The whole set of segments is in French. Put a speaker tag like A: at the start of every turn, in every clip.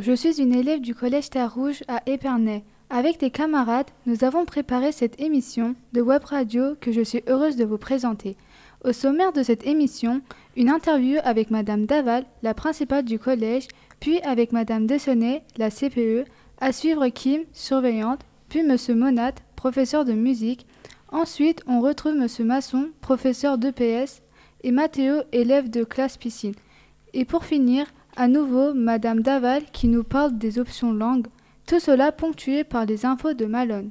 A: Je suis une élève du collège Terre Rouge à Épernay. Avec des camarades, nous avons préparé cette émission de web radio que je suis heureuse de vous présenter. Au sommaire de cette émission, une interview avec Madame Daval, la principale du collège, puis avec Madame Dessonnet, la CPE, à suivre Kim, surveillante, puis Monsieur Monat, professeur de musique. Ensuite, on retrouve Monsieur Masson, professeur d'EPS, et Mathéo, élève de classe piscine. Et pour finir, à nouveau, Madame Daval qui nous parle des options langues, tout cela ponctué par les infos de Malone.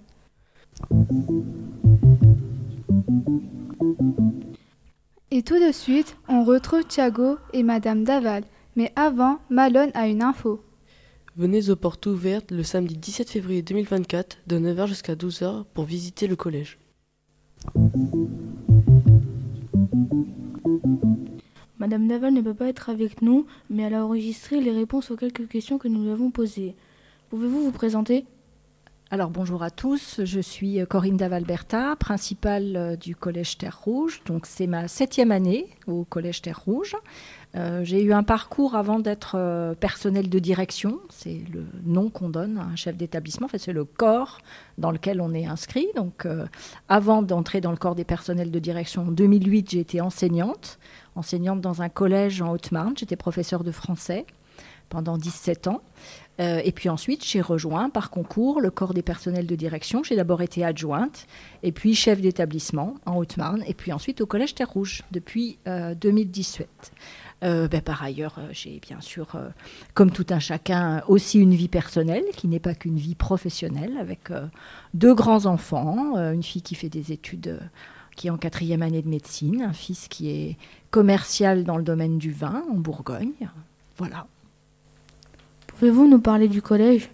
A: Et tout de suite, on retrouve Thiago et Madame Daval. Mais avant, Malone a une info.
B: Venez aux portes ouvertes le samedi 17 février 2024 de 9h jusqu'à 12h pour visiter le collège.
C: Madame Daval ne peut pas être avec nous, mais elle a enregistré les réponses aux quelques questions que nous lui avons posées. Pouvez-vous vous présenter?
D: Alors bonjour à tous, je suis Corinne Davalberta, principale euh, du Collège Terre Rouge. Donc c'est ma septième année au Collège Terre Rouge. Euh, j'ai eu un parcours avant d'être euh, personnel de direction, c'est le nom qu'on donne à un chef d'établissement, en c'est le corps dans lequel on est inscrit. Donc avant d'entrer dans le corps des personnels de direction, en 2008, j'ai été enseignante, enseignante dans un collège en Haute-Marne, j'étais professeure de français pendant 17 ans. Euh, et puis ensuite, j'ai rejoint par concours le corps des personnels de direction. J'ai d'abord été adjointe, et puis chef d'établissement en Haute-Marne, et puis ensuite au Collège Terre Rouge depuis 2017. Euh, euh, ben, par ailleurs, j'ai bien sûr, comme tout un chacun, aussi une vie personnelle qui n'est pas qu'une vie professionnelle, avec deux grands-enfants, une fille qui fait des études qui est en quatrième année de médecine, un fils qui est commercial dans le domaine du vin en Bourgogne. Voilà.
C: Pouvez-vous nous parler du collège?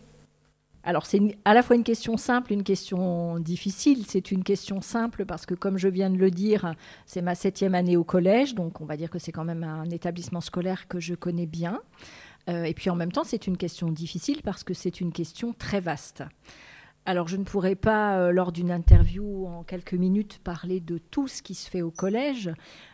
D: Alors c'est à la fois une question simple, une question difficile. C'est une question simple parce que comme je viens de le dire, c'est ma septième année au collège, donc on va dire que c'est quand même un établissement scolaire que je connais bien. Euh, et puis en même temps, c'est une question difficile parce que c'est une question très vaste. Alors, je ne pourrais pas, euh, lors d'une interview en quelques minutes, parler de tout ce qui se fait au collège.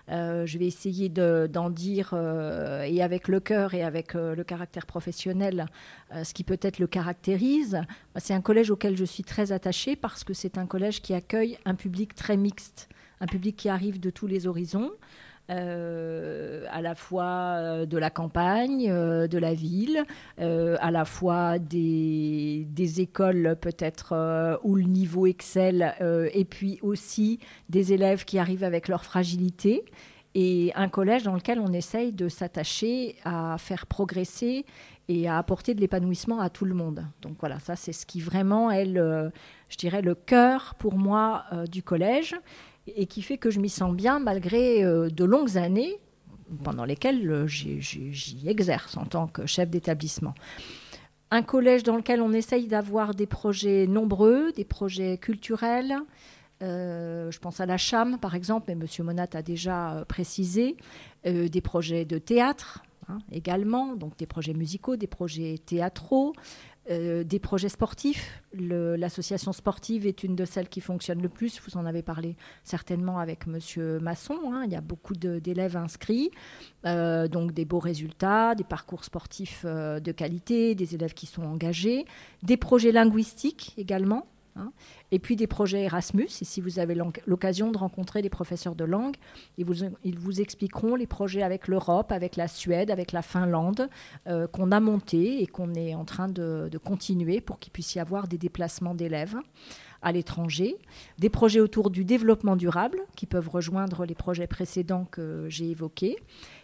D: Euh, je vais essayer d'en dire, euh, et avec le cœur et avec le caractère professionnel, ce qui peut-être le caractérise. C'est un collège auquel je suis très attachée parce que c'est un collège qui accueille un public très mixte, un public qui arrive de tous les horizons. Euh, à la fois euh, de la campagne, euh, de la ville, à la fois des, écoles peut-être où le niveau excelle, et puis aussi des élèves qui arrivent avec leur fragilité, et un collège dans lequel on essaye de s'attacher à faire progresser et à apporter de l'épanouissement à tout le monde. Donc voilà, ça c'est ce qui vraiment est, je dirais, le cœur pour moi du collège et qui fait que je m'y sens bien malgré euh, de longues années pendant lesquelles euh, j'y exerce en tant que chef d'établissement. Un collège dans lequel on essaye d'avoir des projets nombreux, des projets culturels. Euh, je pense à la CHAM, par exemple, mais M. Monat a déjà précisé, des projets de théâtre hein, également, donc des projets musicaux, des projets théâtraux, euh, des projets sportifs. L'association sportive est une de celles qui fonctionne le plus. Vous en avez parlé certainement avec Monsieur Masson. Hein. Il y a beaucoup d'élèves inscrits, euh, donc des beaux résultats, des parcours sportifs euh, de qualité, des élèves qui sont engagés, des projets linguistiques également. Hein. Et puis des projets Erasmus, et si vous avez l'occasion de rencontrer des professeurs de langue, ils vous, expliqueront les projets avec l'Europe, avec la Suède, avec la Finlande, euh, qu'on a montés et qu'on est en train de continuer pour qu'il puisse y avoir des déplacements d'élèves à l'étranger, des projets autour du développement durable qui peuvent rejoindre les projets précédents que j'ai évoqués,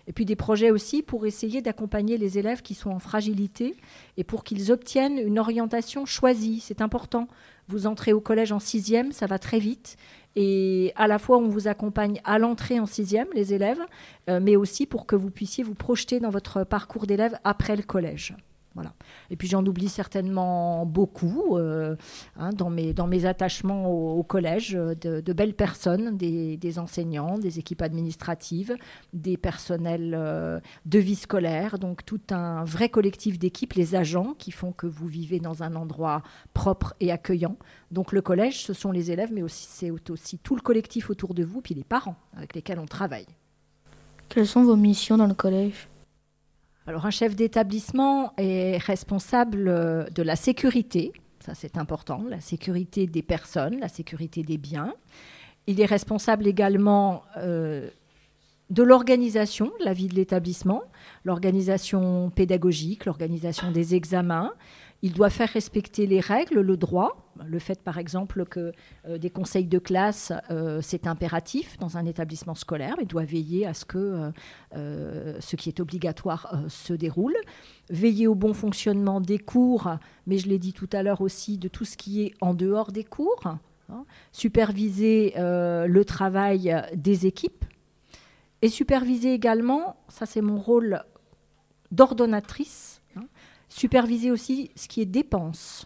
D: et puis des projets aussi pour essayer d'accompagner les élèves qui sont en fragilité et pour qu'ils obtiennent une orientation choisie. C'est important. Vous entrez au collège en sixième, ça va très vite. Et à la fois, on vous accompagne à l'entrée en sixième, les élèves, euh, mais aussi pour que vous puissiez vous projeter dans votre parcours d'élève après le collège. Et puis j'en oublie certainement beaucoup euh, hein, dans, mes, attachements au, collège, de, belles personnes, des, enseignants, des équipes administratives, des personnels euh, de vie scolaire, donc tout un vrai collectif d'équipes, les agents qui font que vous vivez dans un endroit propre et accueillant. Donc le collège, ce sont les élèves, mais c'est aussi tout le collectif autour de vous, puis les parents avec lesquels on travaille.
C: Quelles sont vos missions dans le collège?
D: Alors un chef d'établissement est responsable de la sécurité, ça c'est important, la sécurité des personnes, la sécurité des biens. Il est responsable également de l'organisation de la vie de l'établissement, l'organisation pédagogique, l'organisation des examens. Il doit faire respecter les règles, le droit. Le fait, par exemple, que euh, des conseils de classe, euh, c'est impératif dans un établissement scolaire. Il doit veiller à ce que euh, ce qui est obligatoire se déroule. Veiller au bon fonctionnement des cours, mais je l'ai dit tout à l'heure aussi, de tout ce qui est en dehors des cours. Hein. Superviser le travail des équipes et superviser également, ça c'est mon rôle d'ordonnatrice, superviser aussi ce qui est dépenses.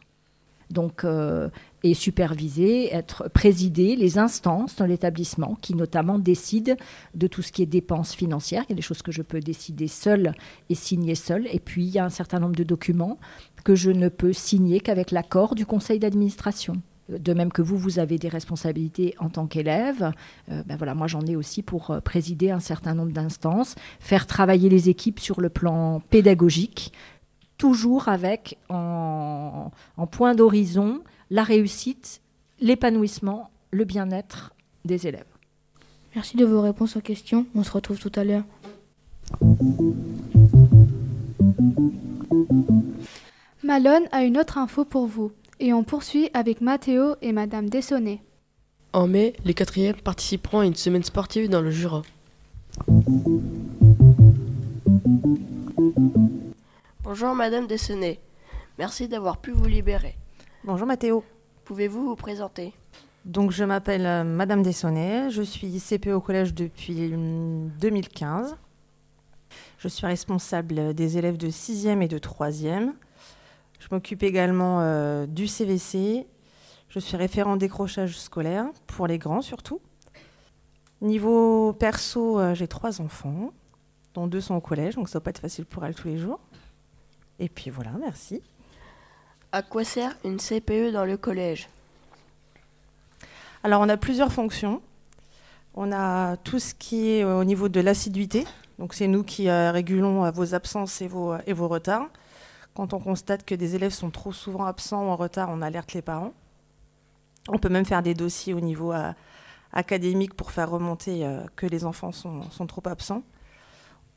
D: Donc, euh, et superviser, être présider les instances dans l'établissement qui notamment décident de tout ce qui est dépenses financières. Il y a des choses que je peux décider seule et signer seule. Et puis, il y a un certain nombre de documents que je ne peux signer qu'avec l'accord du conseil d'administration. De même que vous, vous avez des responsabilités en tant qu'élève, euh, ben voilà, moi j'en ai aussi pour euh, présider un certain nombre d'instances, faire travailler les équipes sur le plan pédagogique, toujours avec en, en point d'horizon la réussite, l'épanouissement, le bien-être des élèves.
C: Merci de vos réponses aux questions. On se retrouve tout à l'heure.
A: Malone a une autre info pour vous. Et on poursuit avec Mathéo et Madame Dessonnet.
B: En mai, les quatrièmes participeront à une semaine sportive dans le Jura.
E: Bonjour Madame Dessonnet. Merci d'avoir pu vous libérer.
F: Bonjour Mathéo.
E: Pouvez-vous vous présenter?
F: Donc je m'appelle euh, Madame Dessonnet, je suis CPE au collège depuis 2015. Je suis responsable des élèves de 6e et de 3e. Je m'occupe également euh, du CVC. Je suis référent décrochage scolaire, pour les grands surtout. Niveau perso, euh, j'ai trois enfants, dont deux sont au collège, donc ça va pas être facile pour elles tous les jours. Et puis voilà, merci.
E: À quoi sert une CPE dans le collège?
F: Alors on a plusieurs fonctions. On a tout ce qui est au niveau de l'assiduité, donc c'est nous qui euh, régulons vos absences et vos, et vos retards. Quand on constate que des élèves sont trop souvent absents ou en retard, on alerte les parents. On peut même faire des dossiers au niveau euh, académique pour faire remonter euh, que les enfants sont, trop absents.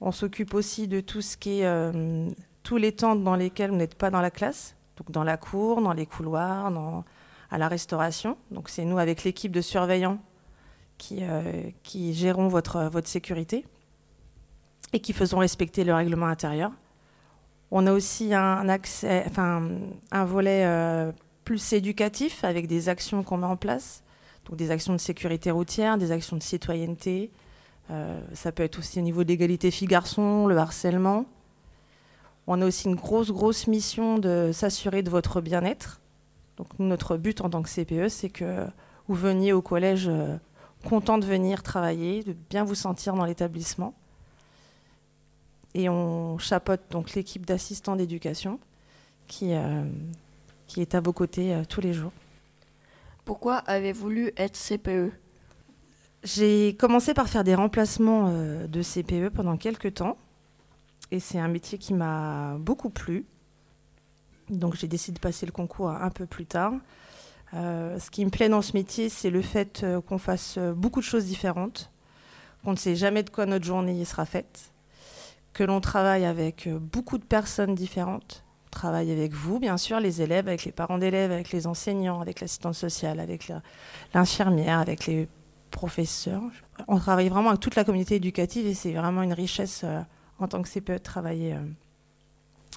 F: On s'occupe aussi de tout ce qui est euh, tous les temps dans lesquels vous n'êtes pas dans la classe, donc dans la cour, dans les couloirs, à la restauration. Donc c'est nous avec l'équipe de surveillants qui, qui gérons votre, sécurité et qui faisons respecter le règlement intérieur. On a aussi un, volet euh, plus éducatif avec des actions qu'on met en place, donc des actions de sécurité routière, des actions de citoyenneté. Euh, ça peut être aussi au niveau de l'égalité filles-garçons, le harcèlement. On a aussi une grosse, grosse mission de s'assurer de votre bien-être. Donc notre but en tant que CPE, c'est que vous veniez au collège euh, content de venir travailler, de bien vous sentir dans l'établissement et on chapeaute donc l'équipe d'assistants d'éducation qui, euh, qui est à vos côtés euh, tous les jours.
E: Pourquoi avez-vous voulu être CPE
F: J'ai commencé par faire des remplacements de CPE pendant quelques temps et c'est un métier qui m'a beaucoup plu. Donc j'ai décidé de passer le concours un peu plus tard. ce qui me plaît dans ce métier, c'est le fait qu'on fasse beaucoup de choses différentes, qu'on ne sait jamais de quoi notre journée sera faite que l'on travaille avec euh, beaucoup de personnes différentes. On travaille avec vous, bien sûr, les élèves, avec les parents d'élèves, avec les enseignants, avec l'assistante sociale, avec l'infirmière, avec les professeurs. On travaille vraiment avec toute la communauté éducative et c'est vraiment une richesse euh, en tant que CPE de travailler euh,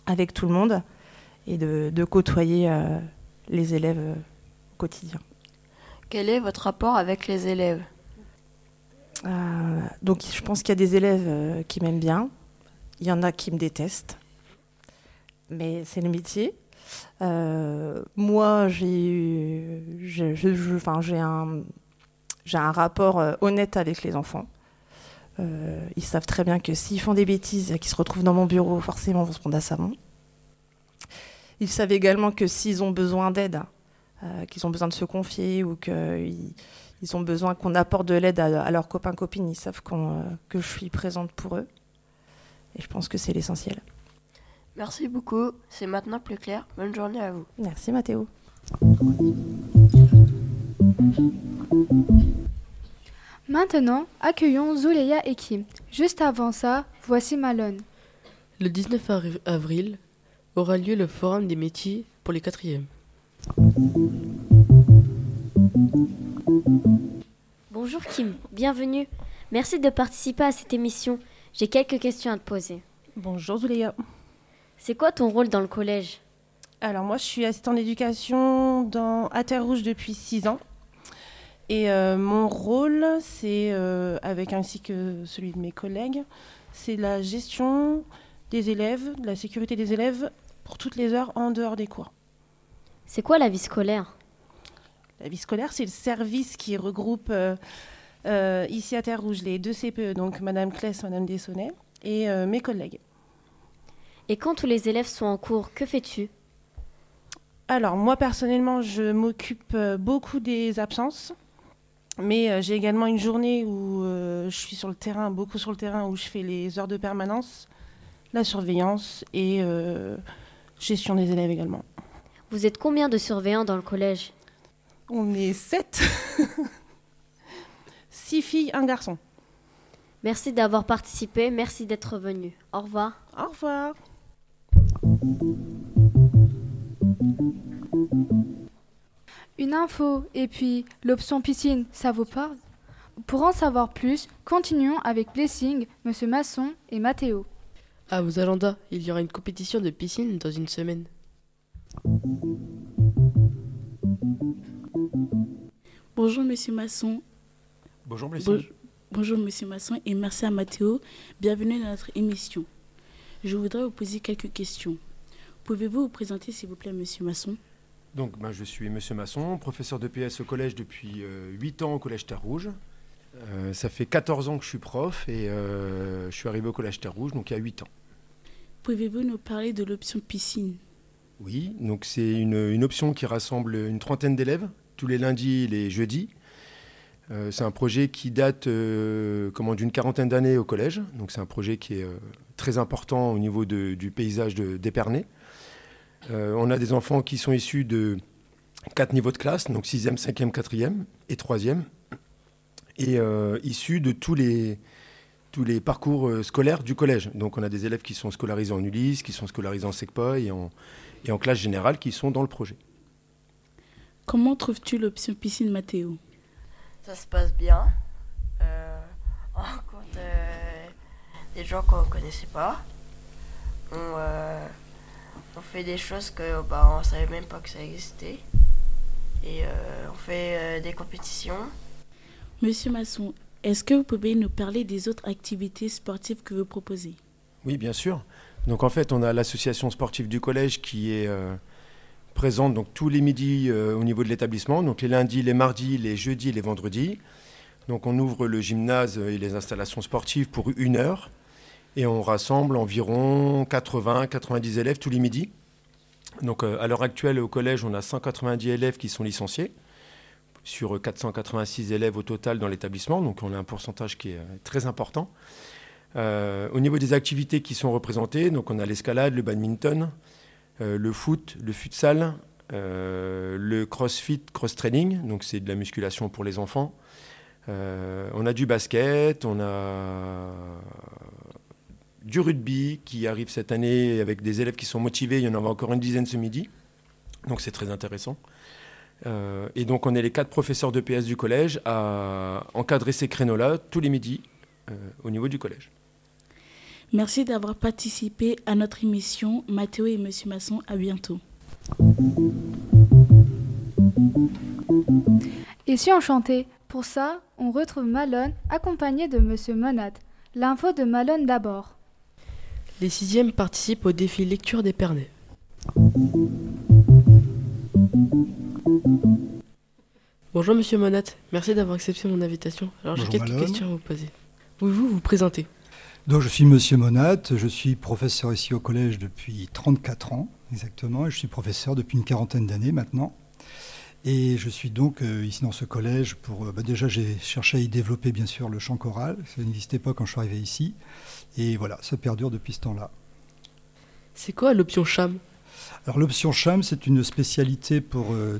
F: avec tout le monde et de, côtoyer les élèves au quotidien.
E: Quel est votre rapport avec les élèves?
F: Donc je pense qu'il y a des élèves qui m'aiment bien, il y en a qui me détestent, mais c'est le métier. Euh, moi, j'ai un, un rapport euh, honnête avec les enfants. Euh, ils savent très bien que s'ils font des bêtises et qu'ils se retrouvent dans mon bureau, forcément, ils vont se prendre à savon. Ils savent également que s'ils ont besoin d'aide, qu'ils ont besoin de se confier ou qu'ils ils ont besoin qu'on apporte de l'aide à, leurs copains-copines, ils savent que je suis présente pour eux. Et je pense que c'est l'essentiel.
E: Merci beaucoup, c'est maintenant plus clair. Bonne journée à vous.
F: Merci Mathéo.
A: Maintenant, accueillons Zuleya et Kim. Juste avant ça, voici Malone.
B: Le 19 arri- avril aura lieu le Forum des métiers pour les quatrièmes.
G: Bonjour Kim, bienvenue. Merci de participer à cette émission. J'ai quelques questions à te poser.
H: Bonjour Zuleya.
G: C'est quoi ton rôle dans le collège?
H: Alors moi je suis assistante d'éducation dans à Terre Rouge depuis 6 ans. Et euh, mon rôle, c'est, euh, avec ainsi que celui de mes collègues, c'est la gestion des élèves, de la sécurité des élèves pour toutes les heures en dehors des cours.
G: C'est quoi la vie scolaire?
H: La vie scolaire, c'est le service qui regroupe euh, ici à Terre Rouge les deux CPE, donc Madame Kless, Madame Dessonnet, et mes collègues.
G: Et quand tous les élèves sont en cours, que fais-tu?
H: Alors, moi personnellement, je m'occupe beaucoup des absences. Mais euh, j'ai également une journée où euh, je suis sur le terrain, beaucoup sur le terrain, où je fais les heures de permanence, la surveillance et euh, gestion des élèves également.
G: Vous êtes combien de surveillants dans le collège?
H: On est sept. Six filles, un garçon.
G: Merci d'avoir participé, merci d'être venu. Au revoir.
H: Au revoir.
A: Une info et puis l'option piscine, ça vous parle Pour en savoir plus, continuons avec Blessing, Monsieur Masson et Mathéo.
B: À vos agendas, il y aura une compétition de piscine dans une semaine.
I: Bonjour Monsieur Masson.
J: Bonjour Blessing.
I: Bonj- Bonjour Monsieur Masson et merci à Mathéo. Bienvenue dans notre émission. Je voudrais vous poser quelques questions. Pouvez-vous vous présenter s'il vous plaît Monsieur Masson?
J: Donc, ben, je suis Monsieur Masson, professeur de PS au collège depuis euh, 8 ans au collège Terre Rouge. Euh, ça fait 14 ans que je suis prof et euh, je suis arrivé au collège Terre Rouge, donc il y a 8 ans.
I: Pouvez-vous nous parler de l'option piscine?
J: Oui, donc c'est une, une option qui rassemble une trentaine d'élèves tous les lundis et les jeudis. Euh, c'est un projet qui date euh, comment, d'une quarantaine d'années au collège. Donc c'est un projet qui est euh, très important au niveau de- du paysage d'Épernay. Euh, on a des enfants qui sont issus de quatre niveaux de classe, donc 6e, 5e, 4e et 3e, et euh, issus de tous les, tous les parcours euh, scolaires du collège. Donc on a des élèves qui sont scolarisés en Ulysse, qui sont scolarisés en SECPA et en, et en classe générale qui sont dans le projet.
I: Comment trouves-tu l'option piscine Mathéo?
E: Ça se passe bien. Euh, on rencontre euh, des gens qu'on ne connaissait pas. On, euh, on fait des choses que bah, on savait même pas que ça existait. Et euh, on fait euh, des compétitions.
I: Monsieur Masson, est-ce que vous pouvez nous parler des autres activités sportives que vous proposez?
J: Oui, bien sûr. Donc en fait, on a l'association sportive du collège qui est euh, présente donc tous les midis euh, au niveau de l'établissement, donc les lundis, les mardis, les jeudis, les vendredis. Donc on ouvre le gymnase et les installations sportives pour une heure et on rassemble environ 80-90 élèves tous les midis. Donc euh, à l'heure actuelle au collège, on a 190 élèves qui sont licenciés sur 486 élèves au total dans l'établissement, donc on a un pourcentage qui est euh, très important. Euh, au niveau des activités qui sont représentées, donc on a l'escalade, le badminton, le foot, le futsal, euh, le crossfit, cross-training, donc c'est de la musculation pour les enfants. On a du basket, on a du rugby qui arrive cette année avec des élèves qui sont motivés. Il y en aura encore une dizaine ce midi, donc c'est très intéressant. Euh, et donc on est les quatre professeurs de PS du collège à encadrer ces créneaux-là tous les midis euh, au niveau du collège.
I: Merci d'avoir participé à notre émission. Mathéo et Monsieur Masson, à bientôt.
A: Et si on chantait Pour ça, on retrouve Malone accompagné de Monsieur Monat. L'info de Malone d'abord.
B: Les sixièmes participent au défi lecture d'Épernay. Bonjour Monsieur Monat, merci d'avoir accepté mon invitation. Alors j'ai quelques questions à vous poser. Pouvez-vous vous présenter?
K: Donc, je suis Monsieur Monat, je suis professeur ici au collège depuis 34 ans exactement, et je suis professeur depuis une quarantaine d'années maintenant. Et je suis donc euh, ici dans ce collège pour... euh, bah, déjà, j'ai cherché à y développer bien sûr le chant choral, ça n'existait pas quand je suis arrivé ici, et voilà, ça perdure depuis ce temps-là.
B: C'est quoi l'option CHAM?
K: Alors l'option CHAM, c'est une spécialité pour, euh,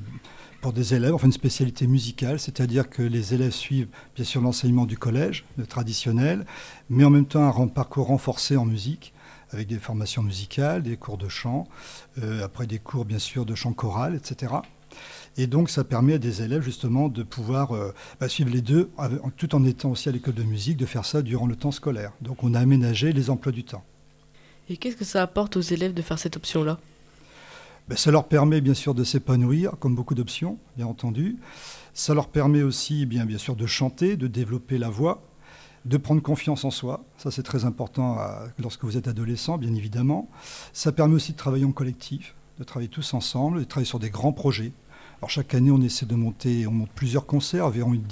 K: pour des élèves, enfin une spécialité musicale, c'est-à-dire que les élèves suivent bien sûr l'enseignement du collège, le traditionnel, mais en même temps un parcours renforcé en musique avec des formations musicales, des cours de chant, après des cours bien sûr de chant choral, etc. Et donc ça permet à des élèves justement de pouvoir euh, bah, suivre les deux, tout en étant aussi à l'école de musique, de faire ça durant le temps scolaire. Donc on a aménagé les emplois du temps.
B: Et qu'est-ce que ça apporte aux élèves de faire cette option-là?
K: Ben, Ça leur permet bien sûr de s'épanouir, comme beaucoup d'options, bien entendu. Ça leur permet aussi bien, bien sûr de chanter, de développer la voix, de prendre confiance en soi. Ça, c'est très important lorsque vous êtes adolescent, bien évidemment. Ça permet aussi de travailler en collectif, de travailler tous ensemble, de travailler sur des grands projets. Alors chaque année, on essaie de monter, on monte plusieurs concerts, environ une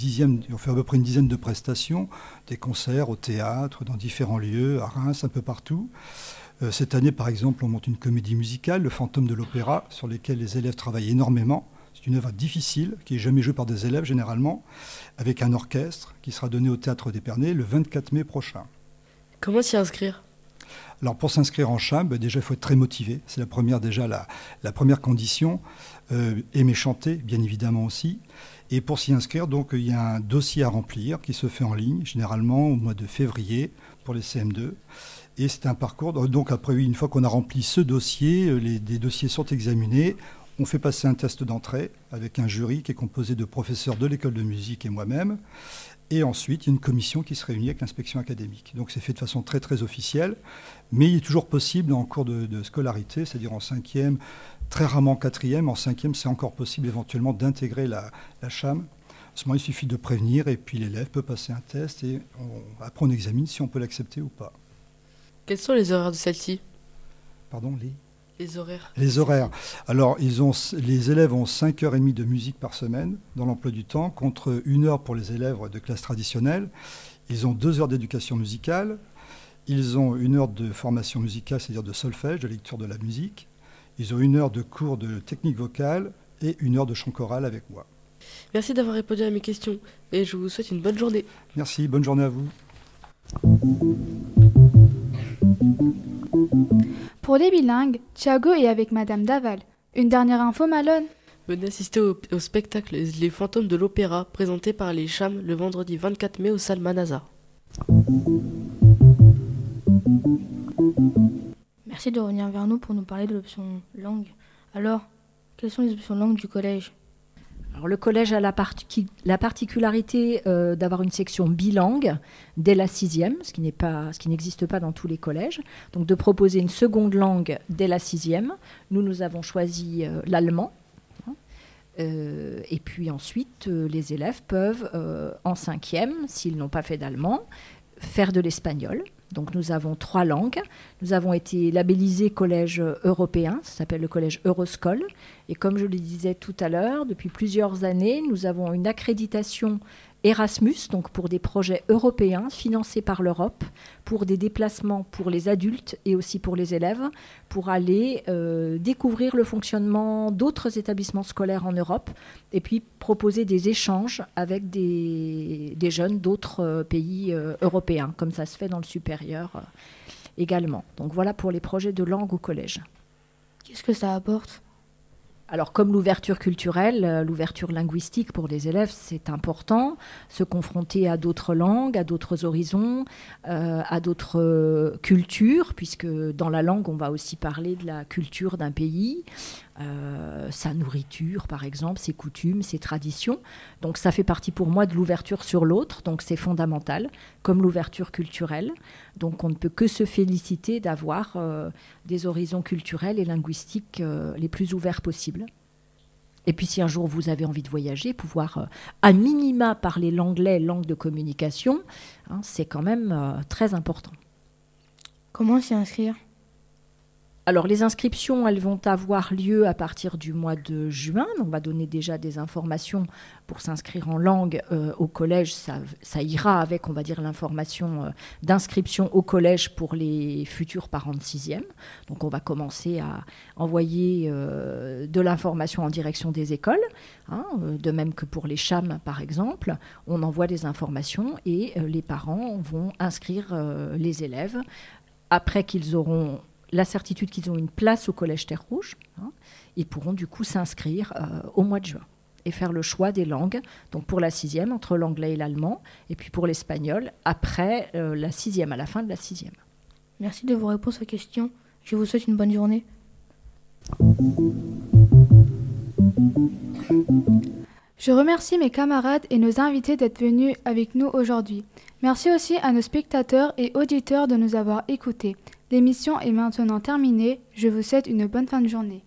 K: on fait à peu près une dizaine de prestations, des concerts au théâtre, dans différents lieux, à Reims, un peu partout. Euh, cette année, par exemple, on monte une comédie musicale, Le fantôme de l'opéra, sur laquelle les élèves travaillent énormément. C'est une œuvre difficile, qui n'est jamais jouée par des élèves généralement, avec un orchestre qui sera donné au Théâtre d'Épernay le 24 mai prochain.
B: Comment s'y inscrire?
K: Alors pour s'inscrire en chambre, déjà il faut être très motivé. C'est la première déjà la, première condition. Euh, aimer chanter, bien évidemment aussi. Et pour s'y inscrire, il y a un dossier à remplir qui se fait en ligne, généralement au mois de février pour les CM2. Et c'est un parcours. Donc après, une fois qu'on a rempli ce dossier, euh, les, dossiers sont examinés. On fait passer un test d'entrée avec un jury qui est composé de professeurs de l'école de musique et moi-même. Et ensuite, il y a une commission qui se réunit avec l'inspection académique. Donc c'est fait de façon très très officielle, mais il est toujours possible en cours de, scolarité, c'est-à-dire en cinquième, très rarement en quatrième, en cinquième c'est encore possible éventuellement d'intégrer la, la CHAM. À ce moment, il suffit de prévenir et puis l'élève peut passer un test et après on examine si on peut l'accepter ou pas.
B: Quels sont les horaires de celle-ci?
K: Pardon, les
B: les horaires.
K: Les horaires. Alors, ils ont, les élèves ont 5h30 de musique par semaine dans l'emploi du temps, contre une heure pour les élèves de classe traditionnelle. Ils ont deux heures d'éducation musicale. Ils ont une heure de formation musicale, c'est-à-dire de solfège, de lecture de la musique. Ils ont une heure de cours de technique vocale et une heure de chant choral avec moi.
B: Merci d'avoir répondu à mes questions et je vous souhaite une bonne journée.
K: Merci, bonne journée à vous.
A: Pour les bilingues, Thiago est avec Madame Daval. Une dernière info, Malone
B: Venez assister au, spectacle Les fantômes de l'opéra, présenté par les Chams le vendredi 24 mai au Salle Manaza.
C: Merci de revenir vers nous pour nous parler de l'option langue. Alors, quelles sont les options langue du collège?
D: Le collège a la, particularité euh, d'avoir une section bilingue dès la sixième, ce qui n'existe pas, dans tous les collèges. Donc de proposer une seconde langue dès la sixième. Nous, nous avons choisi euh, l'allemand. Hein. Euh, et puis ensuite, les élèves peuvent, en cinquième, s'ils n'ont pas fait d'allemand, faire de l'espagnol. Donc nous avons trois langues. Nous avons été labellisés collège européen, ça s'appelle le collège Euroscol. Et comme je le disais tout à l'heure, depuis plusieurs années, nous avons une accréditation Erasmus, donc pour des projets européens financés par l'Europe, pour des déplacements pour les adultes et aussi pour les élèves, pour aller euh, découvrir le fonctionnement d'autres établissements scolaires en Europe et puis proposer des échanges avec des, jeunes d'autres euh, pays euh, européens, comme ça se fait dans le supérieur également. Donc voilà pour les projets de langue au collège.
C: Qu'est-ce que ça apporte?
D: Alors comme l'ouverture culturelle, euh, l'ouverture linguistique pour les élèves, c'est important. Se confronter à d'autres langues, à d'autres horizons, euh, à d'autres euh, cultures, puisque dans la langue, on va aussi parler de la culture d'un pays. Euh, sa nourriture, par exemple, ses coutumes, ses traditions. Donc ça fait partie pour moi de l'ouverture sur l'autre, donc c'est fondamental, comme l'ouverture culturelle. Donc on ne peut que se féliciter d'avoir euh, des horizons culturels et linguistiques euh, les plus ouverts possibles. Et puis si un jour vous avez envie de voyager, pouvoir à minima parler l'anglais, langue de communication, hein, c'est quand même très important.
C: Comment s'y inscrire?
D: Alors les inscriptions, elles vont avoir lieu à partir du mois de juin. On va donner déjà des informations pour s'inscrire en langue euh, au collège. Ça, ira avec, on va dire, l'information euh, d'inscription au collège pour les futurs parents de sixième. Donc on va commencer à envoyer euh, de l'information en direction des écoles. Hein, de même que pour les CHAM, par exemple, on envoie des informations et les parents vont inscrire les élèves après qu'ils auront la certitude qu'ils ont une place au Collège Terre Rouge, hein, ils pourront du coup s'inscrire au mois de juin et faire le choix des langues. Donc pour la sixième, entre l'anglais et l'allemand, et puis pour l'espagnol, après la sixième, à la fin de la sixième.
C: Merci de vos réponses aux questions. Je vous souhaite une bonne journée.
A: Je remercie mes camarades et nos invités d'être venus avec nous aujourd'hui. Merci aussi à nos spectateurs et auditeurs de nous avoir écoutés. L'émission est maintenant terminée. Je vous souhaite une bonne fin de journée.